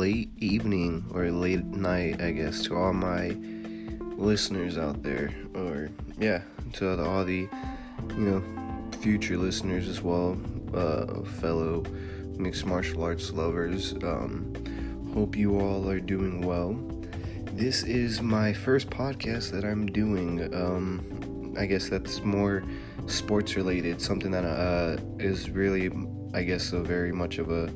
late evening or late night, I guess, to all my listeners out there, or yeah, to all the you know future listeners as well, uh, fellow mixed martial arts lovers. Um, hope you all are doing well. This is my first podcast that I'm doing. Um, I guess that's more sports related, something that uh, is really, I guess, a very much of a,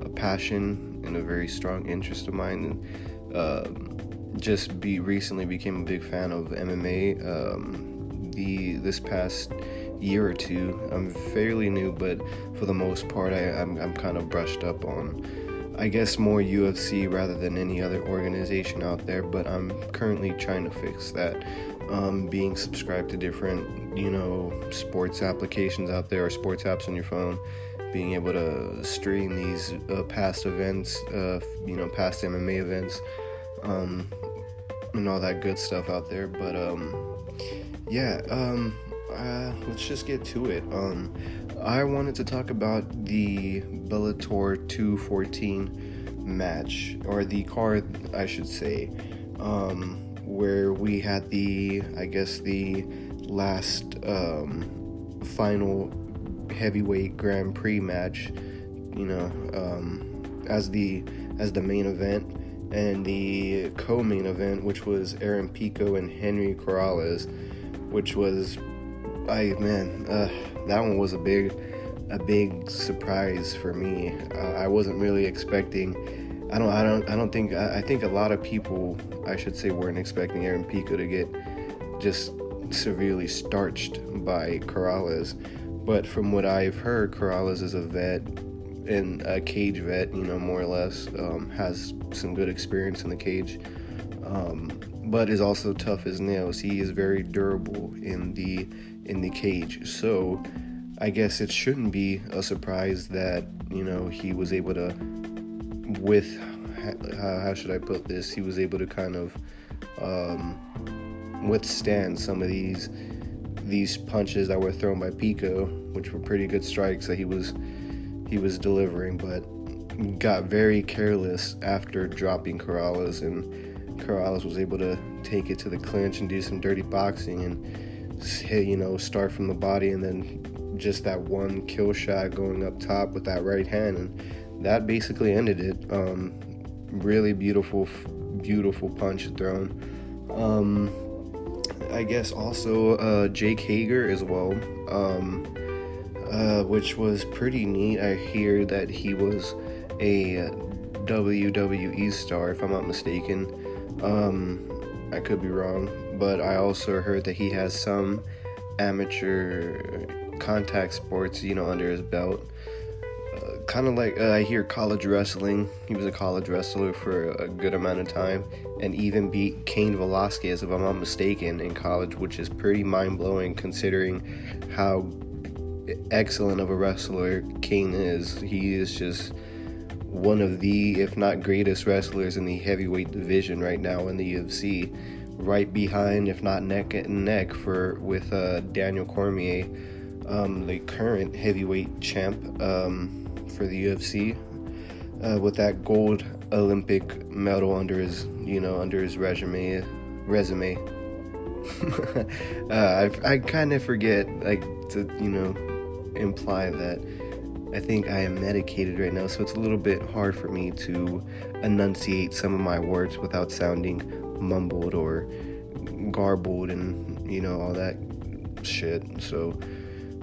a passion and a very strong interest of mine. And, uh, just be recently became a big fan of MMA. Um, the this past year or two, I'm fairly new, but for the most part, I, I'm I'm kind of brushed up on. I guess more UFC rather than any other organization out there, but I'm currently trying to fix that. Um, being subscribed to different, you know, sports applications out there or sports apps on your phone, being able to stream these uh, past events, uh, you know, past MMA events, um, and all that good stuff out there. But um, yeah, um, uh, let's just get to it. Um, I wanted to talk about the Bellator 214 match, or the card, I should say, um, where we had the, I guess, the last um, final heavyweight Grand Prix match, you know, um, as the as the main event, and the co-main event, which was Aaron Pico and Henry Corrales, which was, I man, uh, that one was a big, a big surprise for me. Uh, I wasn't really expecting. I don't, I don't, I don't think. I, I think a lot of people, I should say, weren't expecting Aaron Pico to get just severely starched by Corrales. But from what I've heard, Corrales is a vet and a cage vet, you know, more or less, um, has some good experience in the cage, um, but is also tough as nails. He is very durable in the in the cage. So I guess it shouldn't be a surprise that you know he was able to, with how, how should I put this? He was able to kind of um, withstand some of these these punches that were thrown by Pico, which were pretty good strikes that he was he was delivering, but got very careless after dropping Corrales, and Corrales was able to take it to the clinch and do some dirty boxing and you know start from the body, and then just that one kill shot going up top with that right hand, and that basically ended it. Um, really beautiful, beautiful punch thrown. Um, I guess also uh, Jake Hager as well. Um, uh, which was pretty neat. I hear that he was a WWE star, if I'm not mistaken. Um, I could be wrong, but I also heard that he has some amateur contact sports, you know, under his belt. Kind of like uh, I hear college wrestling. He was a college wrestler for a good amount of time, and even beat Cain Velasquez, if I'm not mistaken, in college, which is pretty mind blowing considering how excellent of a wrestler Cain is. He is just one of the, if not greatest wrestlers in the heavyweight division right now in the UFC. Right behind, if not neck and neck, for with uh, Daniel Cormier, um, the current heavyweight champ um, for the UFC, uh, with that gold Olympic medal under his, you know, under his resume. Resume. uh, I, I kind of forget, like, to you know, imply that I think I am medicated right now, so it's a little bit hard for me to enunciate some of my words without sounding mumbled or garbled and you know all that shit. So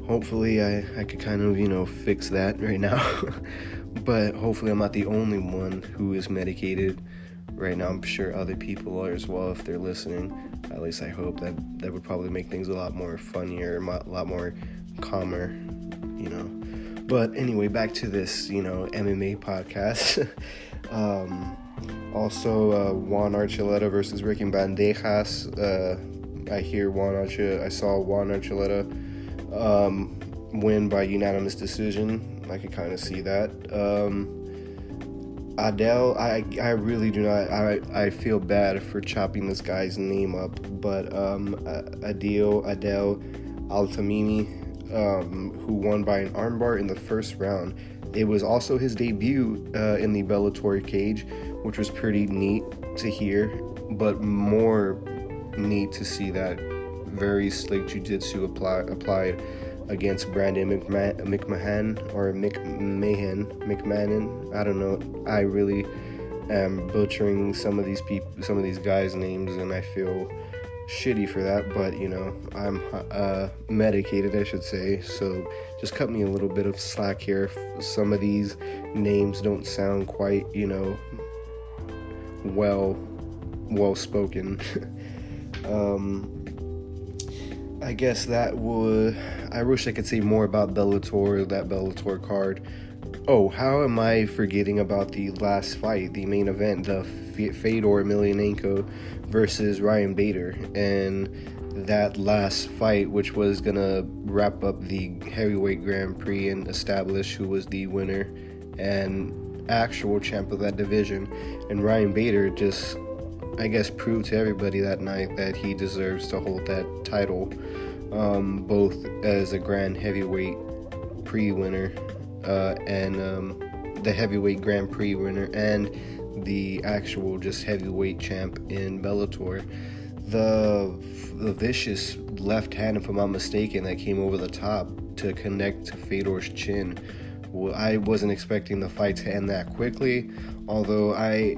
hopefully I, I could kind of, you know, fix that right now. but hopefully I'm not the only one who is medicated right now. I'm sure other people are as well if they're listening. At least I hope that that would probably make things a lot more funnier, a lot more calmer you know. But anyway, back to this, you know, MMA podcast. um, also, uh, Juan Archuleta versus Ricky Bandejas. Uh, I hear Juan Archuleta. I saw Juan Archuleta um, win by unanimous decision. I could kind of see that. Um, Adel, I I really do not. I I feel bad for chopping this guy's name up, but um, Adele Adel Altamimi um, who won by an armbar in the first round. it was also his debut uh, in the Bellator cage, which was pretty neat to hear, but more neat to see that very slick jiu-jitsu apply, applied against Brandon McMahon or McMahon McMahon. I don't know. I really am butchering some of these people, some of these guys' names, and I feel shitty for that. But you know, I'm uh, medicated, I should say. So just cut me a little bit of slack here. Some of these names don't sound quite, you know, well, well spoken. um, I guess that would. I wish I could say more about Bellator, that Bellator card. Oh, how am I forgetting about the last fight, the main event, the Fedor Emelianenko versus Ryan Bader, and that last fight, which was gonna wrap up the heavyweight Grand Prix and establish who was the winner and actual champ of that division. And Ryan Bader just I guess, proved to everybody that night that he deserves to hold that title, um, both as a grand heavyweight pre winner uh, and um, the heavyweight Grand Prix winner and the actual just heavyweight champ in Bellator. The, the vicious left hand, if I'm not mistaken, that came over the top to connect to Fedor's chin. I wasn't expecting the fight to end that quickly, although I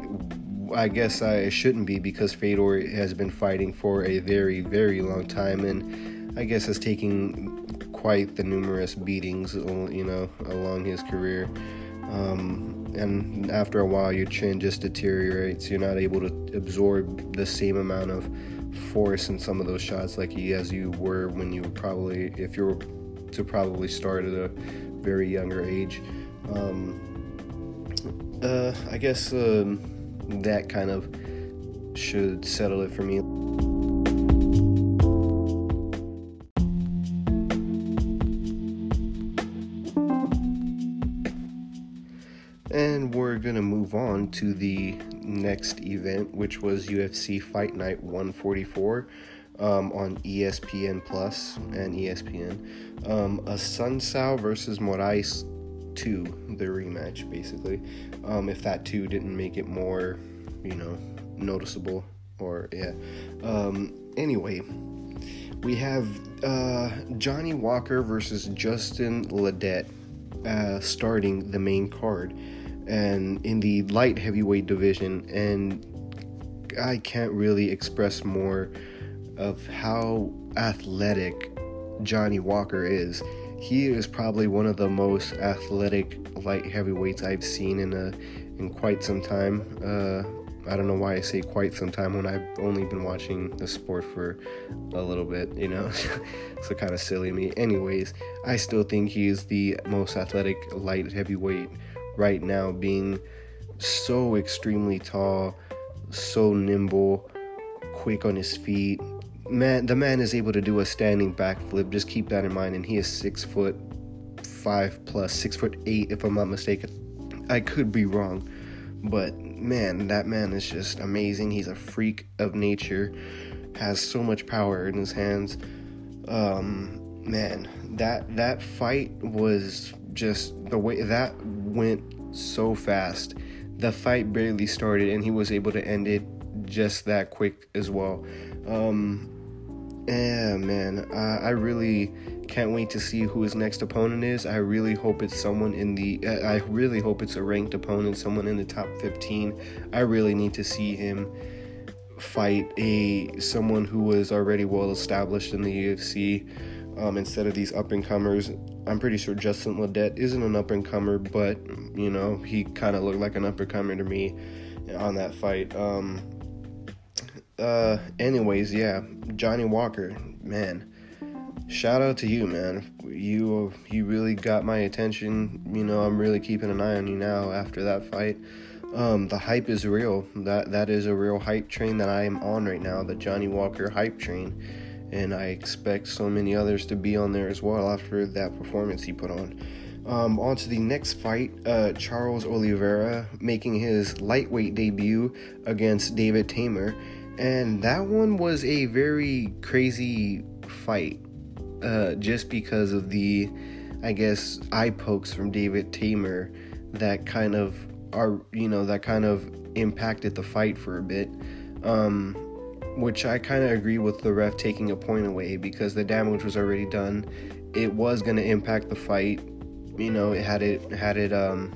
I guess I shouldn't be because Fedor has been fighting for a very, very long time, and I guess has taken quite the numerous beatings, you know, along his career. Um, and after a while, your chin just deteriorates. You're not able to absorb the same amount of force in some of those shots like as you were when you were probably, if you were to probably start at a very younger age. Um, uh, I guess. Um, that kind of should settle it for me. And we're to move on to the next event, which was UFC Fight Night 144 um, on ESPN Plus and ESPN. Um, Assunção versus Moraes 2, the rematch, basically. Um, if that 2 didn't make it more, you know, noticeable, or yeah. Um, anyway, we have uh, Johnny Walker versus Justin Ledet uh, starting the main card, and in the light heavyweight division, and I can't really express more of how athletic Johnny Walker is he is probably one of the most athletic light heavyweights I've seen in a in quite some time. Uh, I don't know why I say quite some time when I've only been watching the sport for a little bit, you know. so kind of silly of me. Anyways, I still think he is the most athletic light heavyweight right now, being so extremely tall, so nimble, quick on his feet, man, the man is able to do a standing backflip. Just keep that in mind. And he is six foot five plus, six foot eight, if I'm not mistaken. I could be wrong, but man, that man is just amazing. He's a freak of nature, has so much power in his hands. Um, man, that that fight was just the way that went so fast. The fight barely started, and he was able to end it just that quick as well. Um, yeah, man, uh, I really can't wait to see who his next opponent is. I really hope it's someone in the. Uh, I really hope it's a ranked opponent, someone in the top 15. I really need to see him fight a someone who was already well established in the UFC um, instead of these up and comers. I'm pretty sure Justin Ledet isn't an up and comer, but you know he kind of looked like an up and comer to me on that fight. Um, uh, anyways, yeah, Johnny Walker, man, shout out to you, man. You you really got my attention. You know, I'm really keeping an eye on you now after that fight. Um, the hype is real. That that is a real hype train that I am on right now. The Johnny Walker hype train, and I expect so many others to be on there as well after that performance he put on. Um, on to the next fight, uh, Charles Oliveira making his lightweight debut against David Teymur and that one was a very crazy fight uh, just because of the I guess, eye pokes from David Teymur that kind of are, you know, that kind of impacted the fight for a bit. Um, which I kind of agree with the ref taking a point away because the damage was already done. It was going to impact the fight. You know, it had it had it um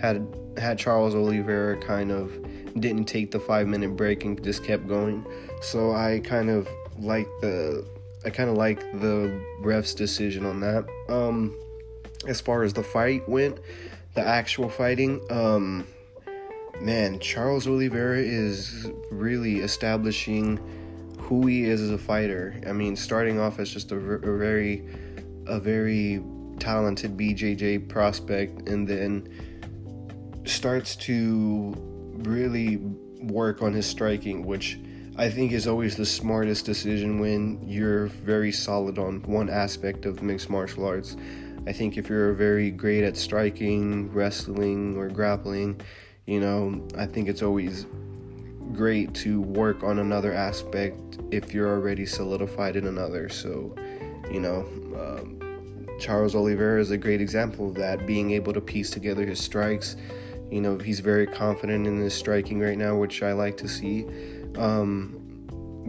had had Charles Oliveira kind of didn't take the 5 minute break and just kept going. So I kind of like the I kind of like the ref's decision on that. Um as far as the fight went, the actual fighting um man, Charles Oliveira is really establishing who he is as a fighter. I mean, starting off as just a, a very, a very talented BJJ prospect, and then starts to really work on his striking, which I think is always the smartest decision when you're very solid on one aspect of mixed martial arts. I think if you're very great at striking, wrestling, or grappling, you know, I think it's always great to work on another aspect if you're already solidified in another. So, you know, um, Charles Oliveira is a great example of that, being able to piece together his strikes. You know, he's very confident in his striking right now, which I like to see. Um,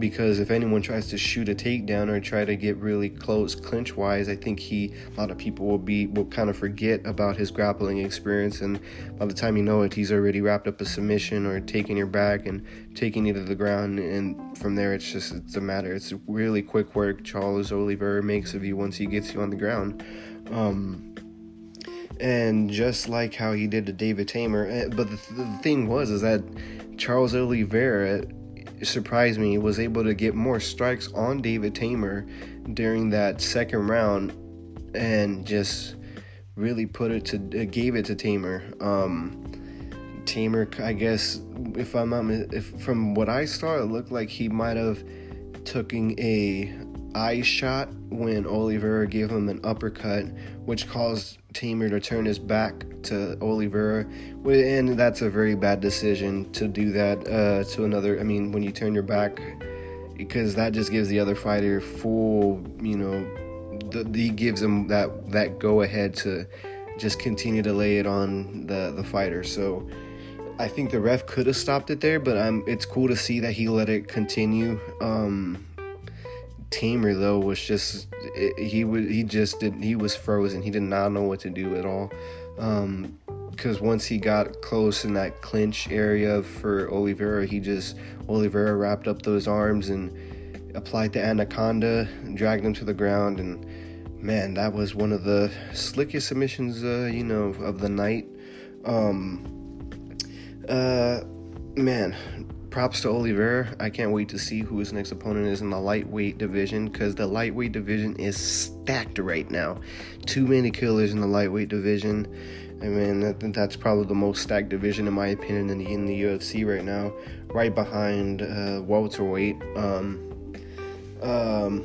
because if anyone tries to shoot a takedown or try to get really close clinch wise, I think he a lot of people will be will kind of forget about his grappling experience, and by the time you know it, he's already wrapped up a submission or taking your back and taking you to the ground, and from there it's just it's a matter. It's really quick work. Charles Oliveira makes of you once he gets you on the ground. Um, and just like how he did to David Teymur, eh, but the, the thing was is that Charles Oliveira surprised me was able to get more strikes on David Teymur during that second round and just really put it to uh, gave it to Teymur. Um, Teymur, I guess, if I'm not, if from what I saw, it looked like he might have taken a eye shot when Oliveira gave him an uppercut, which caused Teymur to turn his back to Oliveira. And that's a very bad decision to do that uh, to another. I mean, when you turn your back, because that just gives the other fighter full, you know, the, he gives him that, that go ahead to just continue to lay it on the, the fighter. So. I think the ref could have stopped it there, but um, it's cool to see that he let it continue. Um, Teymur though was just he was he just did he was frozen. He did not know what to do at all. Um, because once he got close in that clinch area for Oliveira, he just Oliveira wrapped up those arms and applied the anaconda, dragged him to the ground, and man, that was one of the slickest submissions, uh, you know, of the night. Um, uh, man, props to Oliveira. I can't wait to see who his next opponent is in the lightweight division because the lightweight division is stacked right now. Too many killers in the lightweight division. I mean, I think that's probably the most stacked division, in my opinion, in the, in the UFC right now, right behind uh, welterweight. Um, um,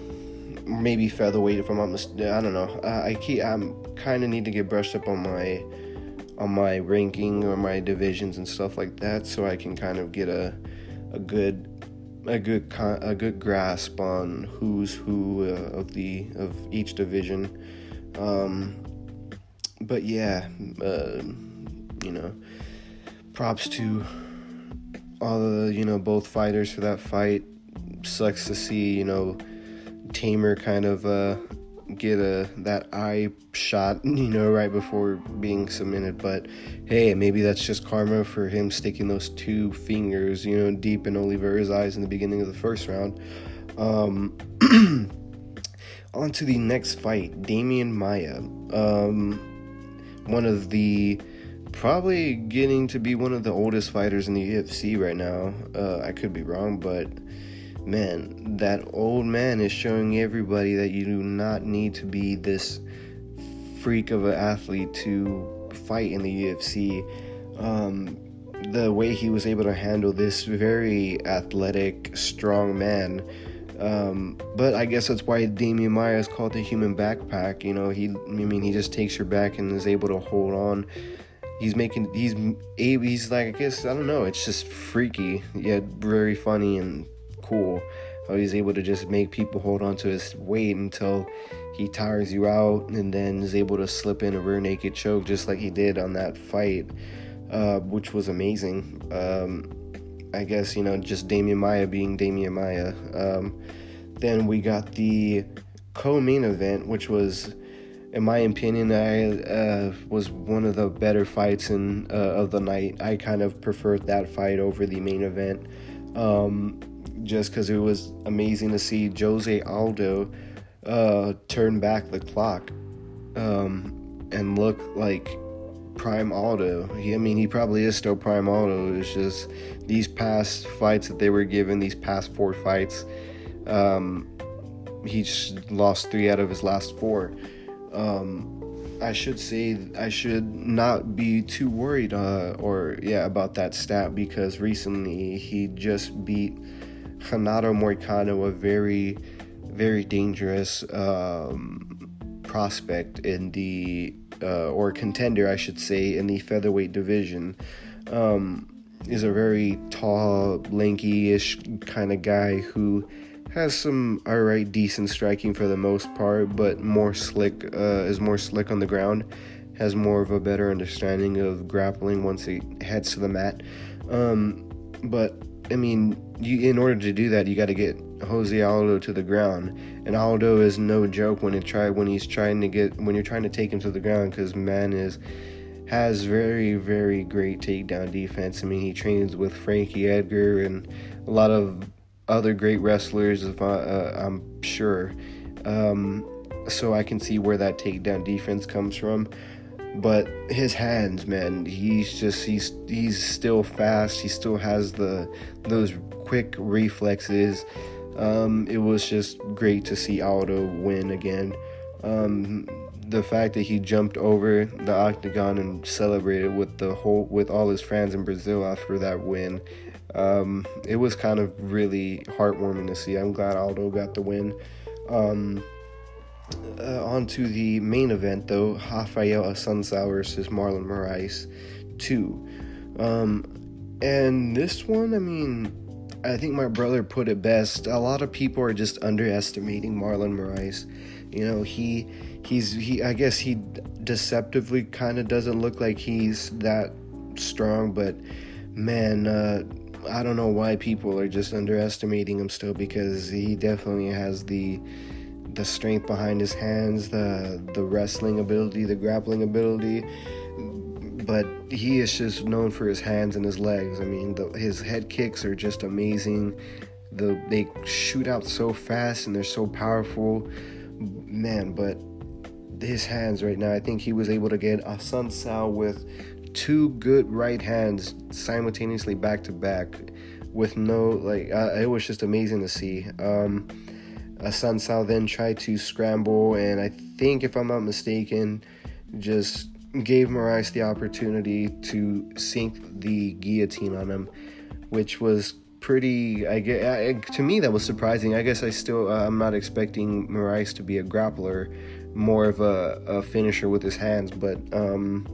maybe featherweight, if I'm not mistaken. I don't know. I, I keep. I'm kind of need to get brushed up on my on my ranking or my divisions and stuff like that, so I can kind of get a a good a good a good grasp on who's who uh, of the of each division. Um, but yeah, uh, you know, props to all the you know both fighters for that fight. Sucks to see you know Teymur kind of uh, get a that eye shot, you know, right before being submitted. But hey, maybe that's just karma for him sticking those two fingers, you know, deep in Oliveira's eyes in the beginning of the first round. Um, on to the next fight, Demian Maia. Um, one of the probably getting to be one of the oldest fighters in the UFC right now. Uh, I could be wrong, but man, that old man is showing everybody that you do not need to be this freak of an athlete to fight in the UFC. Um, the way he was able to handle this very athletic, strong man. Um, but I guess that's why Demian Maia is called the human backpack. You know, he, I mean, he just takes your back and is able to hold on. He's making, he's, he's like, I guess, I don't know, it's just freaky, yet very funny and cool how he's able to just make people hold on to his weight until he tires you out and then is able to slip in a rear naked choke just like he did on that fight, uh, which was amazing. Um, I guess you know just Demian Maia being Demian Maia. Um, then we got the co-main event, which was, in my opinion, I uh, was one of the better fights in uh, of the night. I kind of preferred that fight over the main event, um, just because it was amazing to see Jose Aldo uh, turn back the clock um, and look like prime Aldo. He, I mean, he probably is still prime Aldo. It's just these past fights that they were given, these past four fights, um, he's lost three out of his last four. Um, I should say I should not be too worried, uh, or yeah, about that stat because recently he just beat Renato Moicano, a very, very dangerous um, prospect in the uh, or contender, I should say, in the featherweight division. Um, is a very tall, lanky-ish kind of guy who has some alright, decent striking for the most part, but more slick uh, is more slick on the ground. Has more of a better understanding of grappling once he heads to the mat. Um, but I mean, you, in order to do that, you got to get Jose Aldo to the ground, and Aldo is no joke when it try when he's trying to get when you're trying to take him to the ground because man is has very very great takedown defense. I mean, he trains with Frankie Edgar and a lot of other great wrestlers. If I, uh, I'm sure, um, so I can see where that takedown defense comes from. But his hands, man, he's just he's he's still fast. He still has the those quick reflexes. Um, it was just great to see Aldo win again. Um, the fact that he jumped over the octagon and celebrated with the whole with all his fans in Brazil after that win, um, it was kind of really heartwarming to see. I'm glad Aldo got the win. Um, on to the main event though, Rafael Assunção versus Marlon Moraes, two. Um, and this one, I mean, I think my brother put it best. A lot of people are just underestimating Marlon Moraes. You know, he he's he I guess he deceptively kind of doesn't look like he's that strong, but man, uh, I don't know why people are just underestimating him still because he definitely has the the strength behind his hands, the the wrestling ability, the grappling ability but he is just known for his hands and his legs. I mean, the, his head kicks are just amazing. The they shoot out so fast and they're so powerful, man. But his hands right now, I think he was able to get Assunção with two good right hands simultaneously back to back, with no like. Uh, it was just amazing to see. Um, Assunção then tried to scramble, and I think, if I'm not mistaken, just gave Moraes the opportunity to sink the guillotine on him, which was pretty. I get to me that was surprising. I guess I still uh, I'm not expecting Moraes to be a grappler, more of a, a finisher with his hands, but um,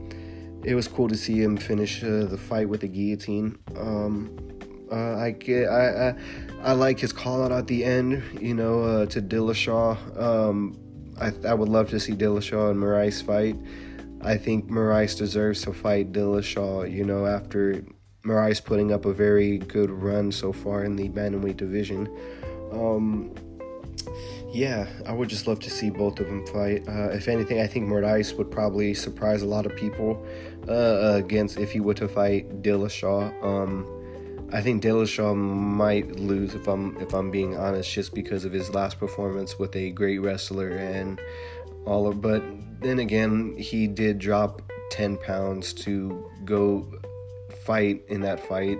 it was cool to see him finish uh, the fight with the guillotine. Um, uh, I get I, I, I like his call out at the end, you know, uh, to Dillashaw. Um, I I would love to see Dillashaw and Moraes fight. I think Moraes deserves to fight Dillashaw, you know, after Moraes putting up a very good run so far in the bantamweight division. Um, yeah, I would just love to see both of them fight. Uh, if anything, I think Moraes would probably surprise a lot of people uh, against if he were to fight Dillashaw. Um, I think Dillashaw might lose if I'm if I'm being honest, just because of his last performance with a great wrestler and all of. But then again, he did drop 10 pounds to go fight in that fight,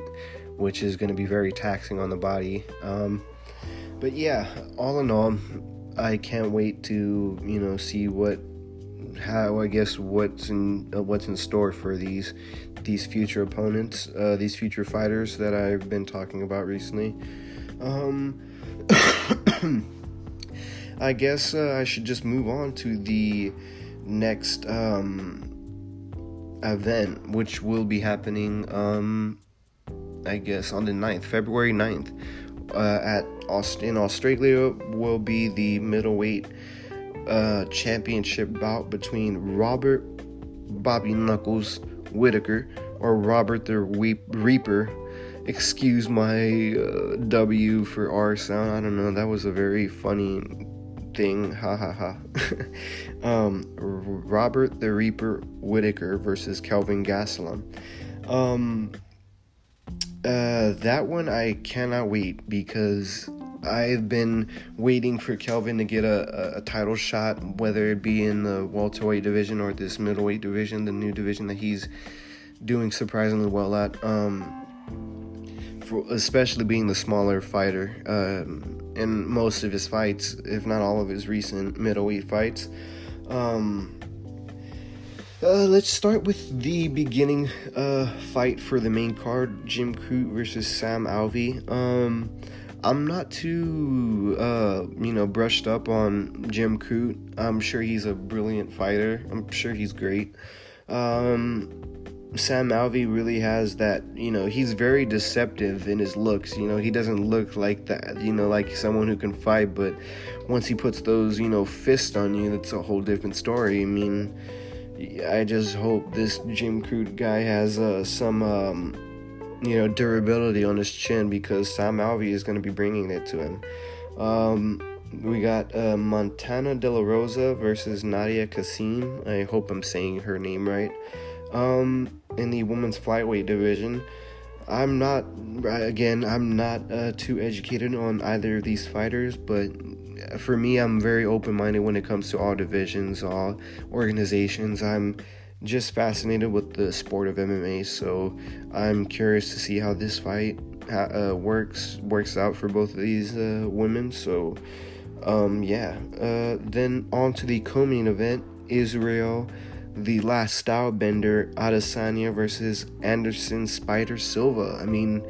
which is going to be very taxing on the body. Um, but yeah, all in all, I can't wait to you know see what how I guess what's in uh, what's in store for these these future opponents, uh, these future fighters that I've been talking about recently. Um, I guess uh, I should just move on to the next um, event, which will be happening, um, I guess, on the 9th, February 9th, uh, at Aust- in Australia, will be the middleweight uh, championship bout between Robert Bobby Knuckles Whittaker or Robert the Reaper. Excuse my uh, W for R sound. I don't know. That was a very funny thing. Ha ha ha. um, Robert the Reaper Whittaker versus Kelvin Gastelum. Um, uh, that one I cannot wait because I've been waiting for Kelvin to get a, a, title shot, whether it be in the welterweight division or this middleweight division, the new division that he's doing surprisingly well at. Um, for, especially being the smaller fighter um, in most of his fights, if not all of his recent middleweight fights. Um, uh, let's start with the beginning uh, fight for the main card: Jim Crute versus Sam Alvey. Um, I'm not too, uh, you know, brushed up on Jim Crute. I'm sure he's a brilliant fighter. I'm sure he's great. Um, Sam Alvey really has that, you know, he's very deceptive in his looks. You know, he doesn't look like that, you know, like someone who can fight, but once he puts those, you know, fists on you, that's a whole different story. I mean, I just hope this Jim Crute guy has uh, some, um, you know, durability on his chin because Sam Alvey is going to be bringing it to him. Um, we got uh, Montana De La Rosa versus Nadia Kassem. I hope I'm saying her name right. Um, in the women's flyweight division, I'm not, again, I'm not uh, too educated on either of these fighters, but for me, I'm very open minded when it comes to all divisions, all organizations. I'm just fascinated with the sport of MMA, so I'm curious to see how this fight uh, works works out for both of these uh, women. So, um, yeah. Uh, then on to the co-main event: Israel, the last Stylebender, Adesanya versus Anderson Spider Silva. I mean,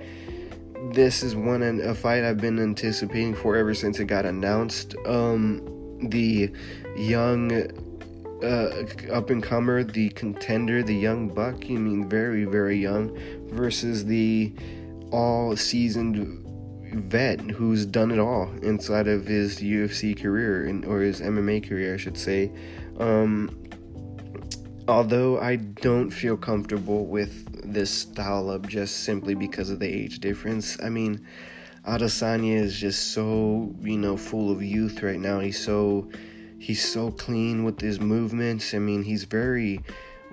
this is one a fight I've been anticipating for ever since it got announced. Um, the young uh, up and comer, the contender, the young buck. You mean very very young, versus the all seasoned vet who's done it all inside of his UFC career in, or his MMA career, I should say. Um, although I don't feel comfortable with this style up just simply because of the age difference. I mean, Adesanya is just so you know full of youth right now. He's so he's so clean with his movements. I mean, he's very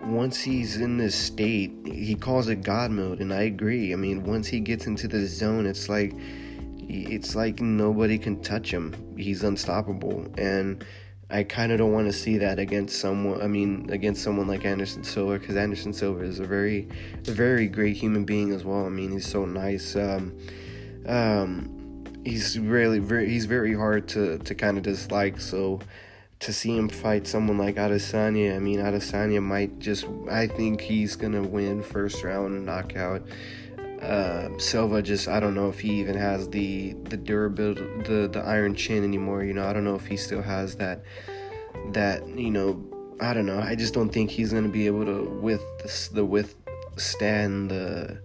once he's in this state, he calls it God mode, and I agree. I mean, once he gets into the zone, it's like it's like nobody can touch him. He's unstoppable, and I kind of don't want to see that against someone. I mean, against someone like Anderson Silva, because Anderson Silva is a very, very great human being as well. I mean, he's so nice. Um, um, he's really very, he's very hard to to kind of dislike. So to see him fight someone like Adesanya, I mean, Adesanya might just. I think he's gonna win first round knockout. Uh, Silva just I don't know if he even has the the durability the the iron chin anymore. You know I don't know if he still has that that you know I don't know. I just don't think he's gonna be able to with the withstand the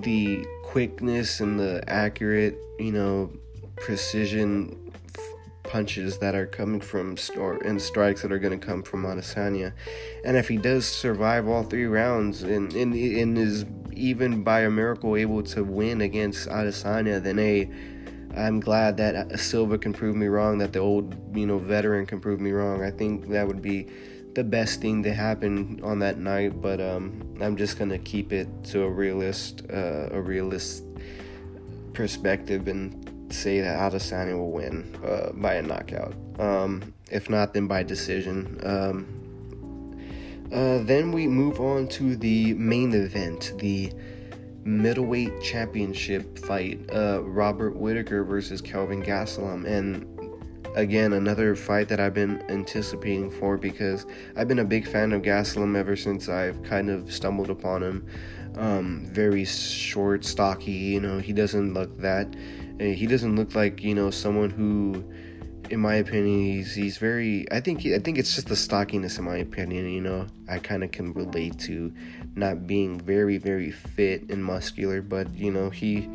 the quickness and the accurate you know precision punches that are coming from or and strikes that are going to come from Adesanya. And if he does survive all three rounds and in in is even by a miracle able to win against Adesanya, then a I'm glad that Silva can prove me wrong, that the old, you know, veteran can prove me wrong. I think that would be the best thing to happen on that night, but um, I'm just gonna keep it to a realist, uh, a realist perspective and say that Adesanya will win uh, by a knockout. Um, if not, then by decision. Um, uh, then we move on to the main event, the middleweight championship fight. Uh, Robert Whittaker versus Kelvin Gastelum, and again another fight that I've been anticipating for because I've been a big fan of Gastelum ever since I've kind of stumbled upon him. Um, very short, stocky. You know, he doesn't look that. He doesn't look like you know someone who in my opinion, he's he's very. I think I think it's just the stockiness, in my opinion. You know, I kind of can relate to not being very very fit and muscular, but you know he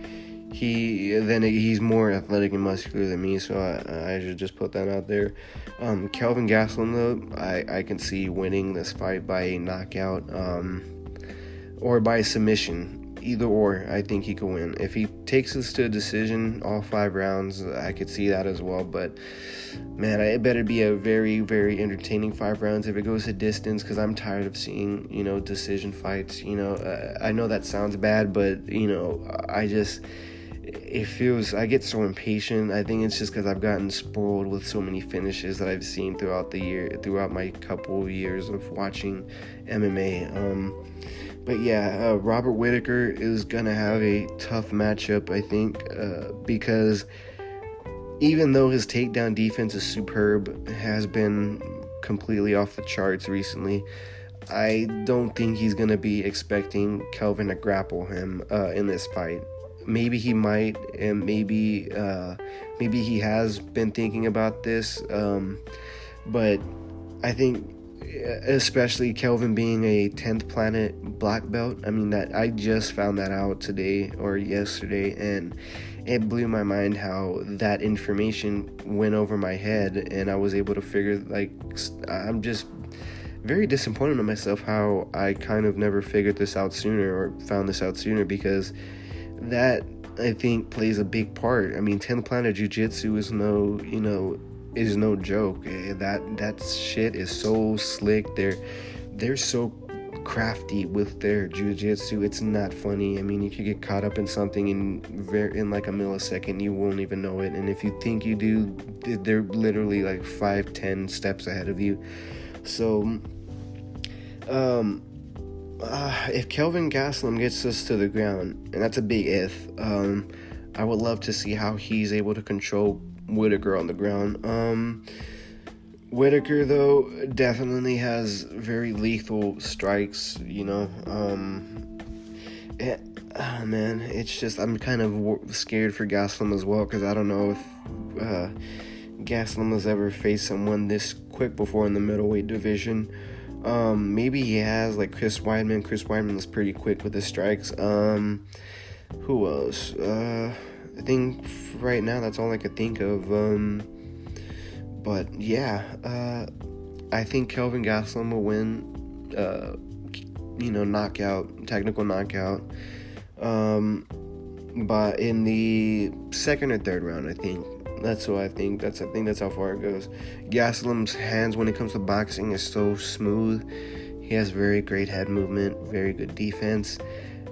he then he's more athletic and muscular than me, so I, I should just put that out there. Um, Kelvin Gastelum, though, I, I can see winning this fight by a knockout um, or by submission. Either or, I think he could win. If he takes this to a decision, all five rounds, I could see that as well. But man, it better be a very, very entertaining five rounds if it goes a distance because I'm tired of seeing, you know, decision fights. You know, uh, I know that sounds bad, but, you know, I just it feels I get so impatient. I think it's just because I've gotten spoiled with so many finishes that I've seen throughout the year, throughout my couple years of watching MMA. Um, but yeah, uh, Robert Whittaker is gonna have a tough matchup, I think, uh, because even though his takedown defense is superb, has been completely off the charts recently. I don't think he's gonna be expecting Kelvin to grapple him uh, in this fight maybe he might and maybe uh, maybe he has been thinking about this um, but i think especially kelvin being a 10th planet black belt i mean that i just found that out today or yesterday and it blew my mind how that information went over my head and i was able to figure like i'm just very disappointed in myself how i kind of never figured this out sooner or found this out sooner because that I think plays a big part. I mean, 10th Planet Jiu Jitsu is no, you know, is no joke. Eh, that that shit is so slick. They're they're so crafty with their jiu-jitsu it's not funny i mean you you get caught up in something in very in like a millisecond you won't even know it and if you think you do they're literally like five ten steps ahead of you so um uh, if Kelvin Gastelum gets us to the ground, and that's a big if, um, I would love to see how he's able to control Whittaker on the ground. Um, Whittaker, though, definitely has very lethal strikes, you know. Um, it, oh man, it's just, I'm kind of scared for Gaslam as well because I don't know if uh, Gastelum has ever faced someone this quick before in the middleweight division. Um, maybe he has like Chris Weidman. Chris Weidman is pretty quick with his strikes. Um, who else? Uh, I think right now that's all I could think of. Um, but yeah, uh, I think Kelvin Gastelum will win. Uh, you know, knockout, technical knockout. Um, but in the second or third round, I think. That's what I think. That's I think that's how far it goes. Gastelum's hands when it comes to boxing is so smooth. He has very great head movement, very good defense,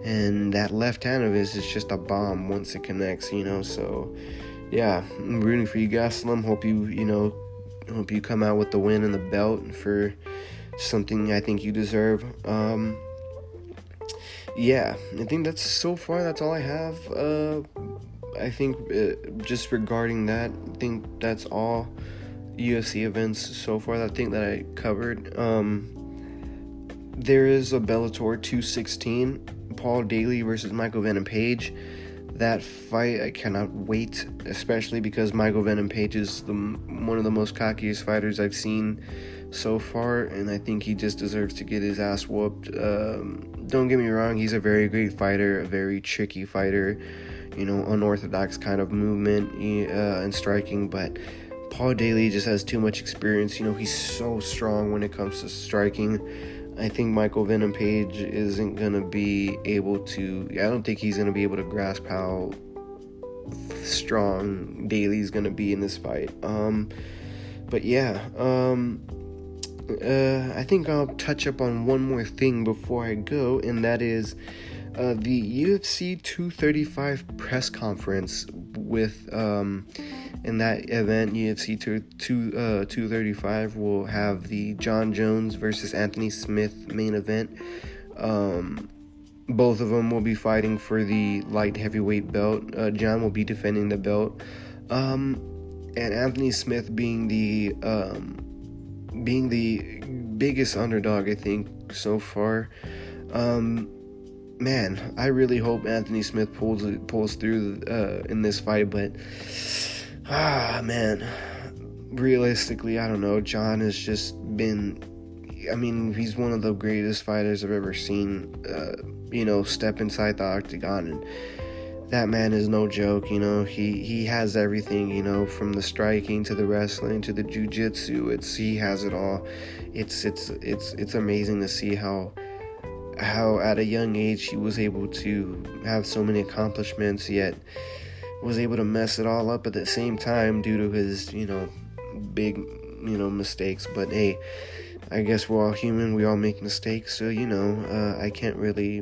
and that left hand of his is just a bomb once it connects. You know, so yeah, I'm rooting for you, Gastelum. Hope you you know, hope you come out with the win and the belt for something I think you deserve. Um, yeah, I think that's so far. That's all I have. Uh, I think uh, just regarding that, I think that's all UFC events so far. I think that I covered. Um, there is a Bellator 216, Paul Daley versus Michael Venom Page. That fight I cannot wait, especially because Michael Venom Page is the one of the most cockiest fighters I've seen so far, and I think he just deserves to get his ass whooped. Um, don't get me wrong, he's a very great fighter, a very tricky fighter you know, unorthodox kind of movement uh, and striking, but Paul Daley just has too much experience. You know, he's so strong when it comes to striking. I think Michael Venom Page isn't going to be able to, I don't think he's going to be able to grasp how strong Daley's going to be in this fight. Um, but yeah, um, uh, I think I'll touch up on one more thing before I go, and that is uh, the UFC 235 press conference with um, in that event UFC 2, two, uh, 235 will have the Jon Jones versus Anthony Smith main event. Um, both of them will be fighting for the light heavyweight belt. Uh, Jon will be defending the belt, um, and Anthony Smith being the um, being the biggest underdog, I think so far. Um, man, I really hope Anthony Smith pulls pulls through uh, in this fight, but ah, man, realistically, I don't know. Jon has just been. I mean, he's one of the greatest fighters I've ever seen. Uh, you know, step inside the octagon and that man is no joke. You know, he he has everything. You know, from the striking to the wrestling to the jiu-jitsu It's he has it all. It's it's it's it's amazing to see how how at a young age he was able to have so many accomplishments yet was able to mess it all up at the same time due to his you know big you know mistakes. But hey i guess we're all human. We all make mistakes. So you know uh, i can't really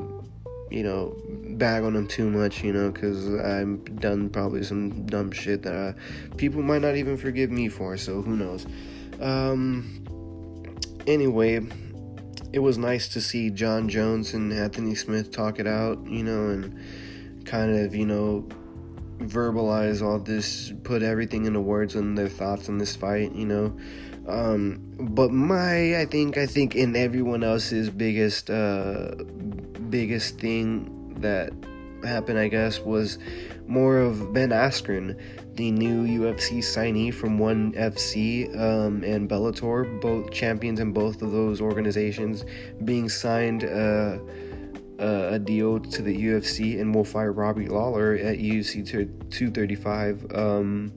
you know bag on him too much you know because i've done probably some dumb shit that uh, people might not even forgive me for. So who knows? Um anyway it was nice to see Jon Jones and Anthony Smith talk it out, you know, and kind of, you know, verbalize all this, put everything into words and their thoughts on this fight, you know. Um, but my, I think, I think in everyone else's biggest, uh, biggest thing that happened, I guess, was more of Ben Askren the new UFC signee from ONE FC um, and Bellator, both champions in both of those organizations, being signed uh, uh, a deal to the UFC and will fight Robbie Lawler at UFC 235. Um,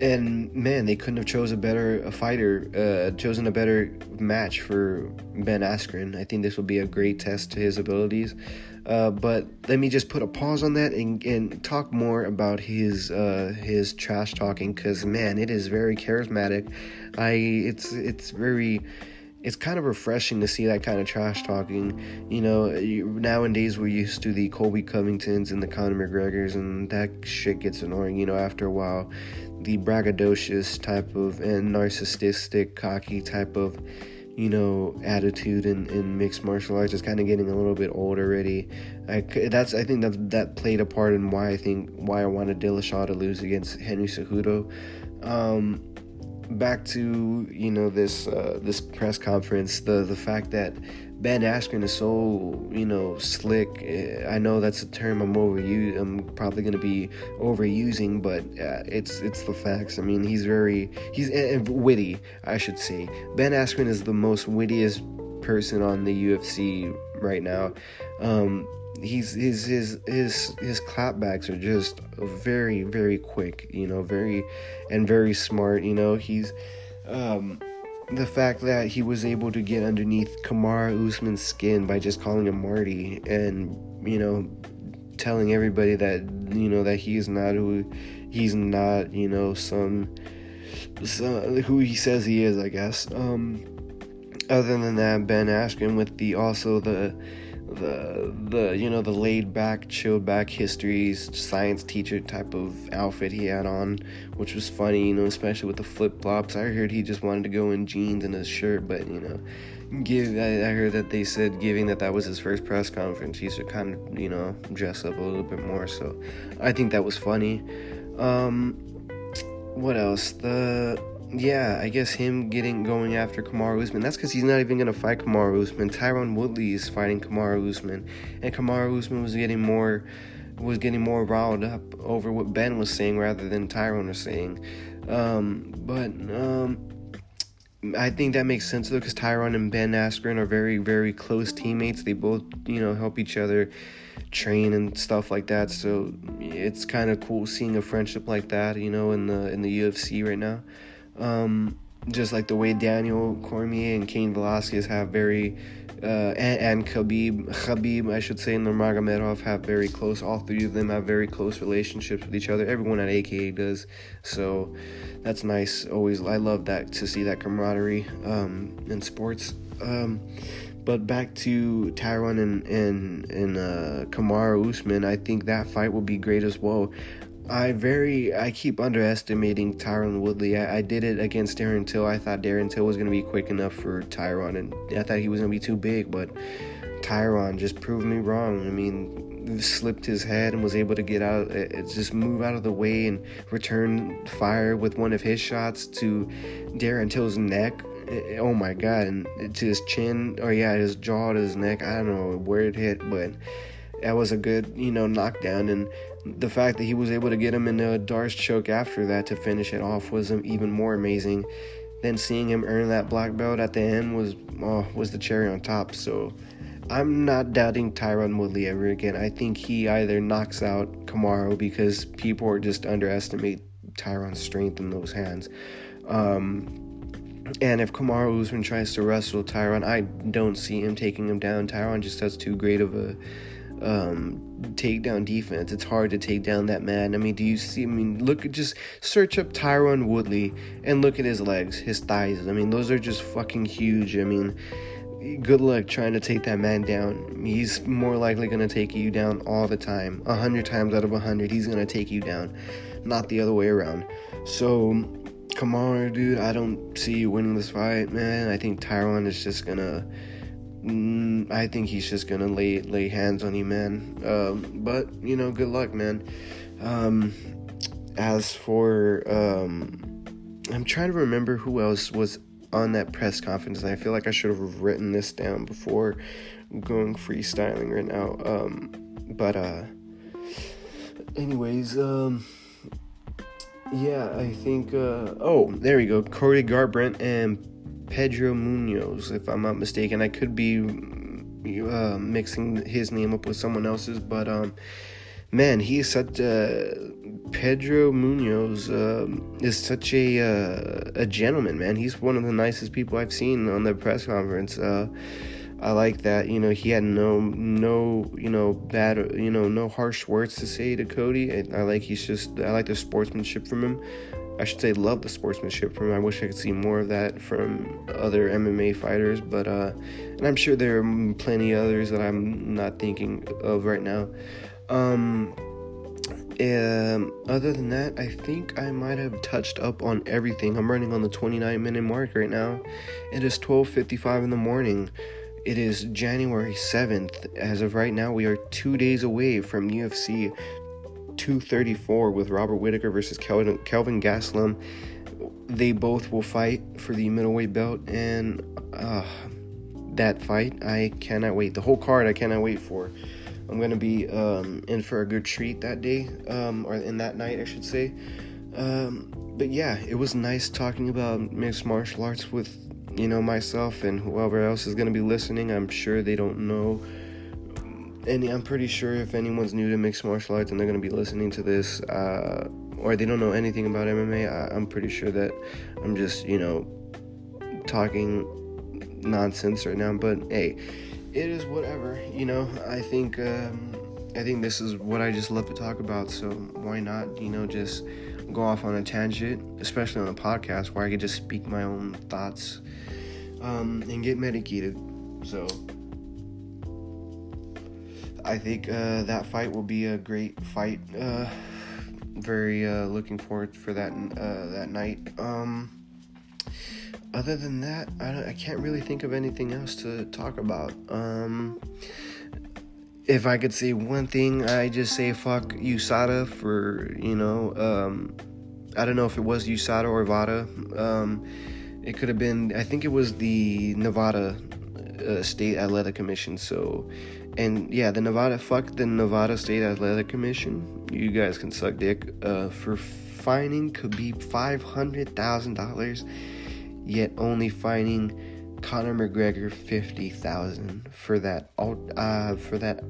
and man, they couldn't have chose a better a fighter, uh, chosen a better match for Ben Askren. I think this will be a great test to his abilities. Uh, but let me just put a pause on that and, and talk more about his uh, his trash talking because man, it is very charismatic. I it's it's very it's kind of refreshing to see that kind of trash talking. You know, nowadays we're used to the Colby Covingtons and the Conor McGregors, and that shit gets annoying. You know, after a while, the braggadocious type of and narcissistic, cocky type of you know, attitude in, in mixed martial arts is kind of getting a little bit old already. I, that's I think that that played a part in why I think why I wanted Dillashaw to lose against Henry Cejudo. Um, back to you know this uh, this press conference, the the fact that Ben Askren is so, you know, slick. I know that's a term I'm overuse. I'm probably to be overusing, but uh, it's it's the facts. I mean, he's very he's uh, witty, I should say. Ben Askren is the most wittiest person on the UFC right now. Um, he's his his his his clapbacks are just very very quick. You know, very and very smart. You know, he's. Um, the fact that he was able to get underneath Kamaru Usman's skin by just calling him Marty and you know telling everybody that you know that he's not who he's not you know some, some who he says he is I guess um other than that Ben Askren with the also the the the you know the laid back, chilled back histories science teacher type of outfit he had on, which was funny, you know, especially with the flip flops. I heard he just wanted to go in jeans and a shirt, but you know, give I, I heard that they said giving that that was his first press conference, he should kind of you know dress up a little bit more. So I think that was funny. Um, what else? The yeah, I guess him getting going after Kamaru Usman. That's because he's not even gonna fight Kamaru Usman. Tyron Woodley is fighting Kamaru Usman, and Kamaru Usman was getting more was getting more riled up over what Ben was saying rather than Tyron was saying. Um, but um, I think that makes sense though, because Tyron and Ben Askren are very very close teammates. They both you know help each other train and stuff like that. So it's kind of cool seeing a friendship like that, you know, in the in the UFC right now. Um, just like the way Daniel Cormier and Cain Velasquez have very, uh, and, and Khabib, Khabib, I should say, and Nurmagomedov have very close. All three of them have very close relationships with each other. Everyone at AKA does, so that's nice. Always, I love that to see that camaraderie um, in sports. Um, but back to Tyron and and and uh, Kamaru Usman, I think that fight will be great as well. I very I keep underestimating Tyron Woodley. I, I, did it against Darren Till. I thought Darren Till was gonna be quick enough for Tyron, and I thought he was gonna be too big, but Tyron just proved me wrong. I mean, slipped his head and was able to get out, eh, eh, just move out of the way and return fire with one of his shots to Darren Till's neck. Eh, oh my god, and to his chin, or yeah, his jaw to his neck. I don't know where it hit, but that was a good, you know, knockdown and the fact that he was able to get him in a D'Arce choke after that to finish it off was even more amazing. Then seeing him earn that black belt at the end was oh, was the cherry on top. So I'm not doubting Tyron Woodley ever again. I think he either knocks out Kamaru because people are just underestimate Tyron's strength in those hands. Um, and if Kamaru Usman tries to wrestle Tyron, I don't see him taking him down. Tyron just has too great of a um, takedown defense. It's hard to take down that man. I mean, do you see? I mean, look just search up Tyron Woodley and look at his legs, his thighs. I mean, those are just fucking huge. I mean, good luck trying to take that man down. He's more likely going to take you down all the time. A hundred times out of a hundred, he's going to take you down, not the other way around. So, Kamaru, dude, I don't see you winning this fight, man. I think Tyron is just to Mm, I think he's just gonna lay lay hands on you, man. Um, but you know, good luck, man. Um, as for um, I'm trying to remember who else was on that press conference. I feel like I should have written this down before going freestyling right now. Um, but uh, anyways, um, yeah, I think. Uh, oh, there we go. Cody Garbrandt and Pedro Munhoz, if I'm not mistaken. I could be uh, mixing his name up with someone else's, but um, man, he is such a Pedro Munhoz um, is such a uh, a gentleman, man. He's one of the nicest people I've seen on the press conference. Uh, I like that. You know, he had no no you know bad you know no harsh words to say to Cody. I, I like he's just I like the sportsmanship from him. I should say love the sportsmanship from. I wish I could see more of that from other MMA fighters, but uh, and I'm sure there are plenty others that I'm not thinking of right now. Um, um, other than that, I think I might have touched up on everything. I'm running on the 29 minute mark right now. It is 12:55 in the morning. It is January 7th. As of right now, we are two days away from UFC 234 with Robert Whittaker versus Kelvin, Kelvin Gastelum. They both will fight for the middleweight belt, and uh, that fight, I cannot wait. The whole card, I cannot wait for. I'm gonna be um, in for a good treat that day, um, or in that night, I should say. Um, but yeah, it was nice talking about mixed martial arts with you know myself and whoever else is gonna be listening. I'm sure they don't know and I'm pretty sure if anyone's new to mixed martial arts and they're gonna be listening to this, uh, or they don't know anything about MMA, I, am pretty sure that I'm just you know talking nonsense right now. But hey, it is whatever. You know, I think um, I think this is what I just love to talk about. So why not? You know, just go off on a tangent, especially on a podcast where I can just speak my own thoughts um, and get medicated. So. I think uh, that fight will be a great fight. Uh, very uh, looking forward for that uh, that night. Um, other than that, I, I, can't really think of anything else to talk about. Um, if I could say one thing, I just say fuck USADA for you know. Um, I don't know if it was USADA or VADA. Um, it could have been. I think it was the Nevada uh, State Athletic Commission. So and yeah, the Nevada fuck the Nevada State Athletic Commission. You guys can suck dick uh, for fining Khabib five hundred thousand dollars, yet only fining Conor McGregor fifty thousand for that uh, for that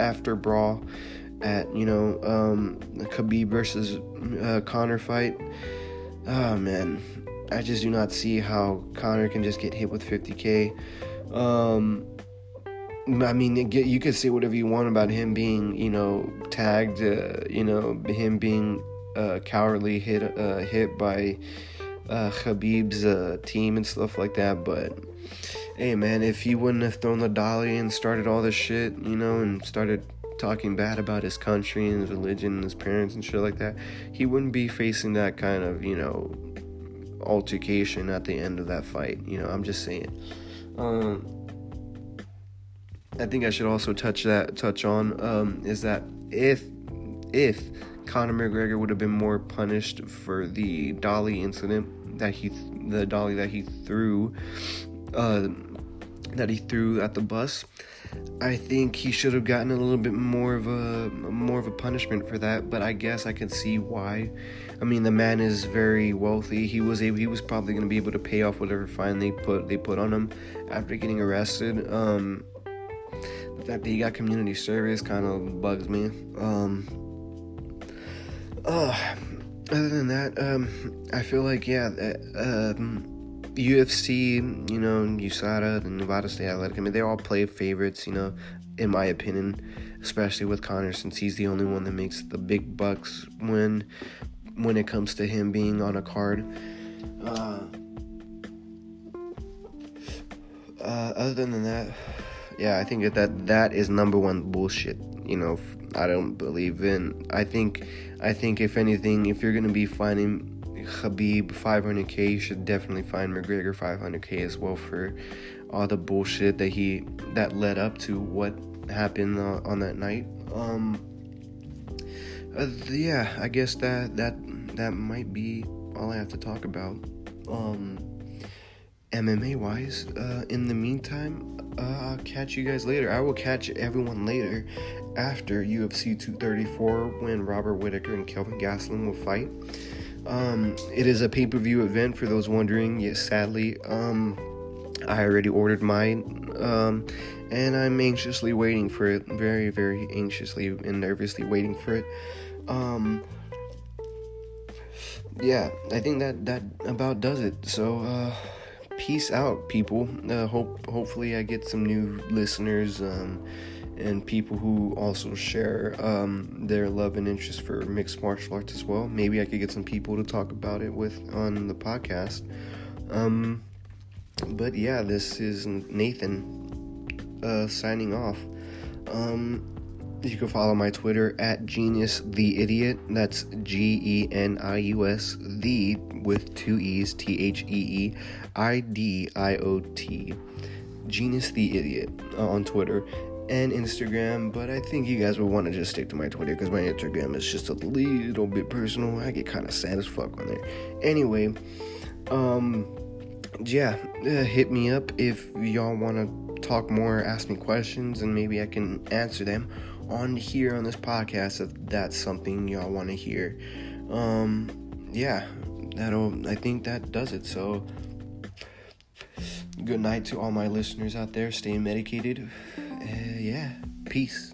after brawl at you know um, Khabib versus uh, Conor fight. Oh man, I just do not see how Conor can just get hit with 50k. Um, I mean, you could say whatever you want about him being, you know, tagged, uh, you know, him being uh, cowardly hit uh, hit by uh, Khabib's uh, team and stuff like that. But hey, man, if he wouldn't have thrown the dolly and started all this shit, you know, and started talking bad about his country and his religion and his parents and shit like that, he wouldn't be facing that kind of, you know, altercation at the end of that fight. You know, I'm just saying. Um, I think I should also touch that touch on um, is that if if Conor McGregor would have been more punished for the dolly incident that he the dolly that he threw uh, that he threw at the bus, I think he should have gotten a little bit more of a more of a punishment for that. But I guess I could see why. I mean, the man is very wealthy. He was able, he was probably going to be able to pay off whatever fine they put they put on him after getting arrested. Um, the fact that he got community service kind of bugs me. Um, uh, other than that, um, I feel like yeah, uh, um, UFC, you know, USADA, the Nevada State Athletic. I mean, they all play favorites, you know, in my opinion, especially with Conor since he's the only one that makes the big bucks when when it comes to him being on a card. Uh, uh, other than that, yeah, I think that that is number one bullshit. You know, I don't believe in. I think, I think if anything, if you're gonna be finding Khabib 500k, you should definitely find McGregor 500k as well for all the bullshit that he that led up to what happened uh, on that night. Um, uh, yeah, I guess that that that might be all I have to talk about. Um, MMA wise. Uh, in the meantime, uh, I'll catch you guys later. I will catch everyone later after UFC 234 when Robert Whittaker and Kelvin Gastelum will fight. Um, it is a pay per view event for those wondering. Yes, sadly, um, I already ordered mine, um, and I'm anxiously waiting for it. Very, very anxiously and nervously waiting for it. Um, yeah, I think that that about does it. So, uh, peace out, people. Uh, hope hopefully I get some new listeners. Um, and people who also share um, their love and interest for mixed martial arts as well. Maybe I could get some people to talk about it with on the podcast. Um, but yeah, this is Nathan uh, signing off. Um, you can follow my Twitter at Genius the Idiot. That's G E N I U S the with two E's T H E E I D I O T. Genius the Idiot uh, on Twitter and Instagram, but I think you guys will want to just stick to my Twitter because my Instagram is just a little bit personal. I get kind of sad as fuck on there. Anyway, um, yeah, uh, hit me up if y'all want to talk more, ask me questions, and maybe I can answer them on here on this podcast if that's something y'all want to hear. Um, yeah, that'll, I think that does it. So, good night to all my listeners out there. Stay medicated. Uh, yeah, peace.